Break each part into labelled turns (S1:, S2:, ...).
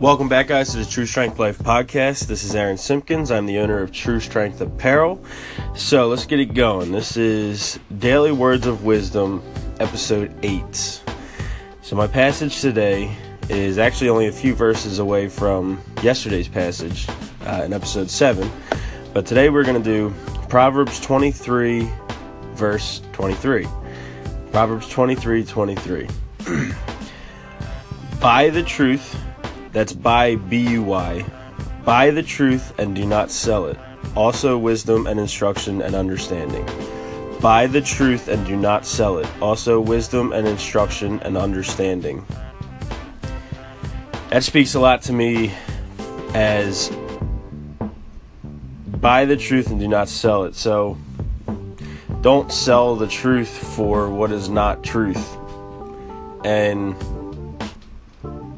S1: Welcome back, guys, to the True Strength Life podcast. This is Aaron Simpkins. I'm the owner of True Strength Apparel. So let's get it going. This is Daily Words of Wisdom, episode 8. So, my passage today is actually only a few verses away from yesterday's passage uh, in episode 7. But today we're going to do Proverbs 23, verse 23. Proverbs 23 23. Buy the truth that's buy, B U Y. Buy the truth and do not sell it. Also, wisdom and instruction and understanding. Buy the truth and do not sell it. Also, wisdom and instruction and understanding. That speaks a lot to me as buy the truth and do not sell it. So, don't sell the truth for what is not truth. And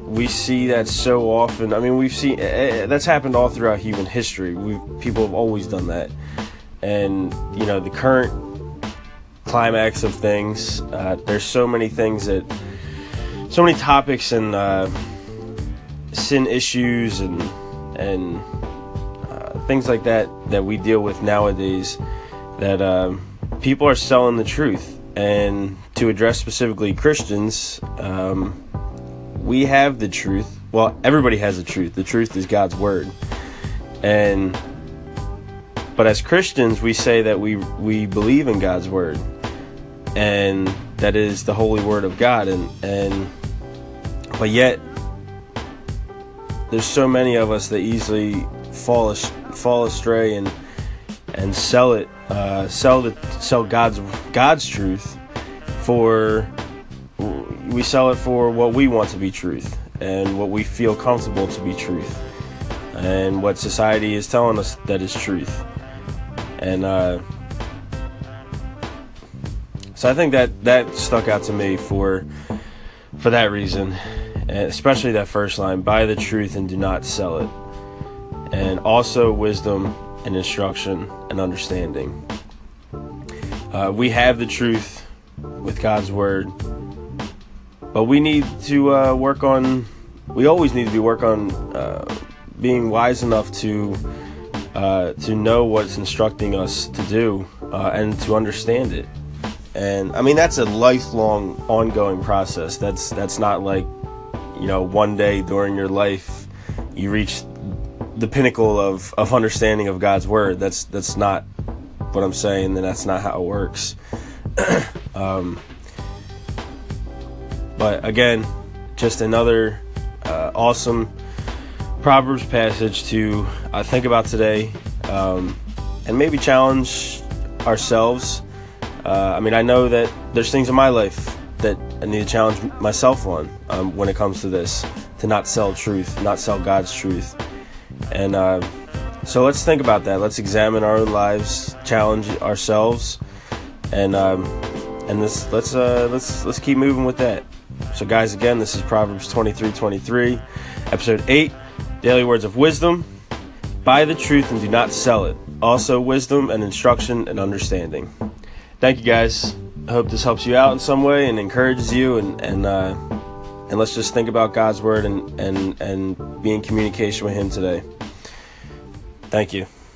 S1: we see that so often. I mean, we've seen uh, that's happened all throughout human history. We people have always done that, and you know the current climax of things. Uh, there's so many things that, so many topics and uh, sin issues and and uh, things like that that we deal with nowadays. That um, people are selling the truth, and to address specifically Christians. Um, we have the truth. Well, everybody has the truth. The truth is God's word. And but as Christians, we say that we we believe in God's word. And that is the holy word of God and and but yet there's so many of us that easily fall fall astray and and sell it uh, sell the sell God's God's truth for we sell it for what we want to be truth and what we feel comfortable to be truth and what society is telling us that is truth. And uh, so I think that that stuck out to me for for that reason and especially that first line buy the truth and do not sell it. And also wisdom and instruction and understanding. Uh, we have the truth with God's word but we need to uh, work on. We always need to be work on uh, being wise enough to uh, to know what's instructing us to do uh, and to understand it. And I mean that's a lifelong, ongoing process. That's that's not like you know one day during your life you reach the pinnacle of, of understanding of God's word. That's that's not what I'm saying, and that's not how it works. um, but again, just another uh, awesome Proverbs passage to uh, think about today um, and maybe challenge ourselves. Uh, I mean, I know that there's things in my life that I need to challenge myself on um, when it comes to this to not sell truth, not sell God's truth. And uh, so let's think about that. Let's examine our own lives, challenge ourselves, and um, and this let's uh, let's let's keep moving with that. So, guys, again, this is Proverbs 23 23, episode 8, Daily Words of Wisdom. Buy the truth and do not sell it. Also, wisdom and instruction and understanding. Thank you, guys. I hope this helps you out in some way and encourages you. And, and, uh, and let's just think about God's word and, and, and be in communication with Him today. Thank you.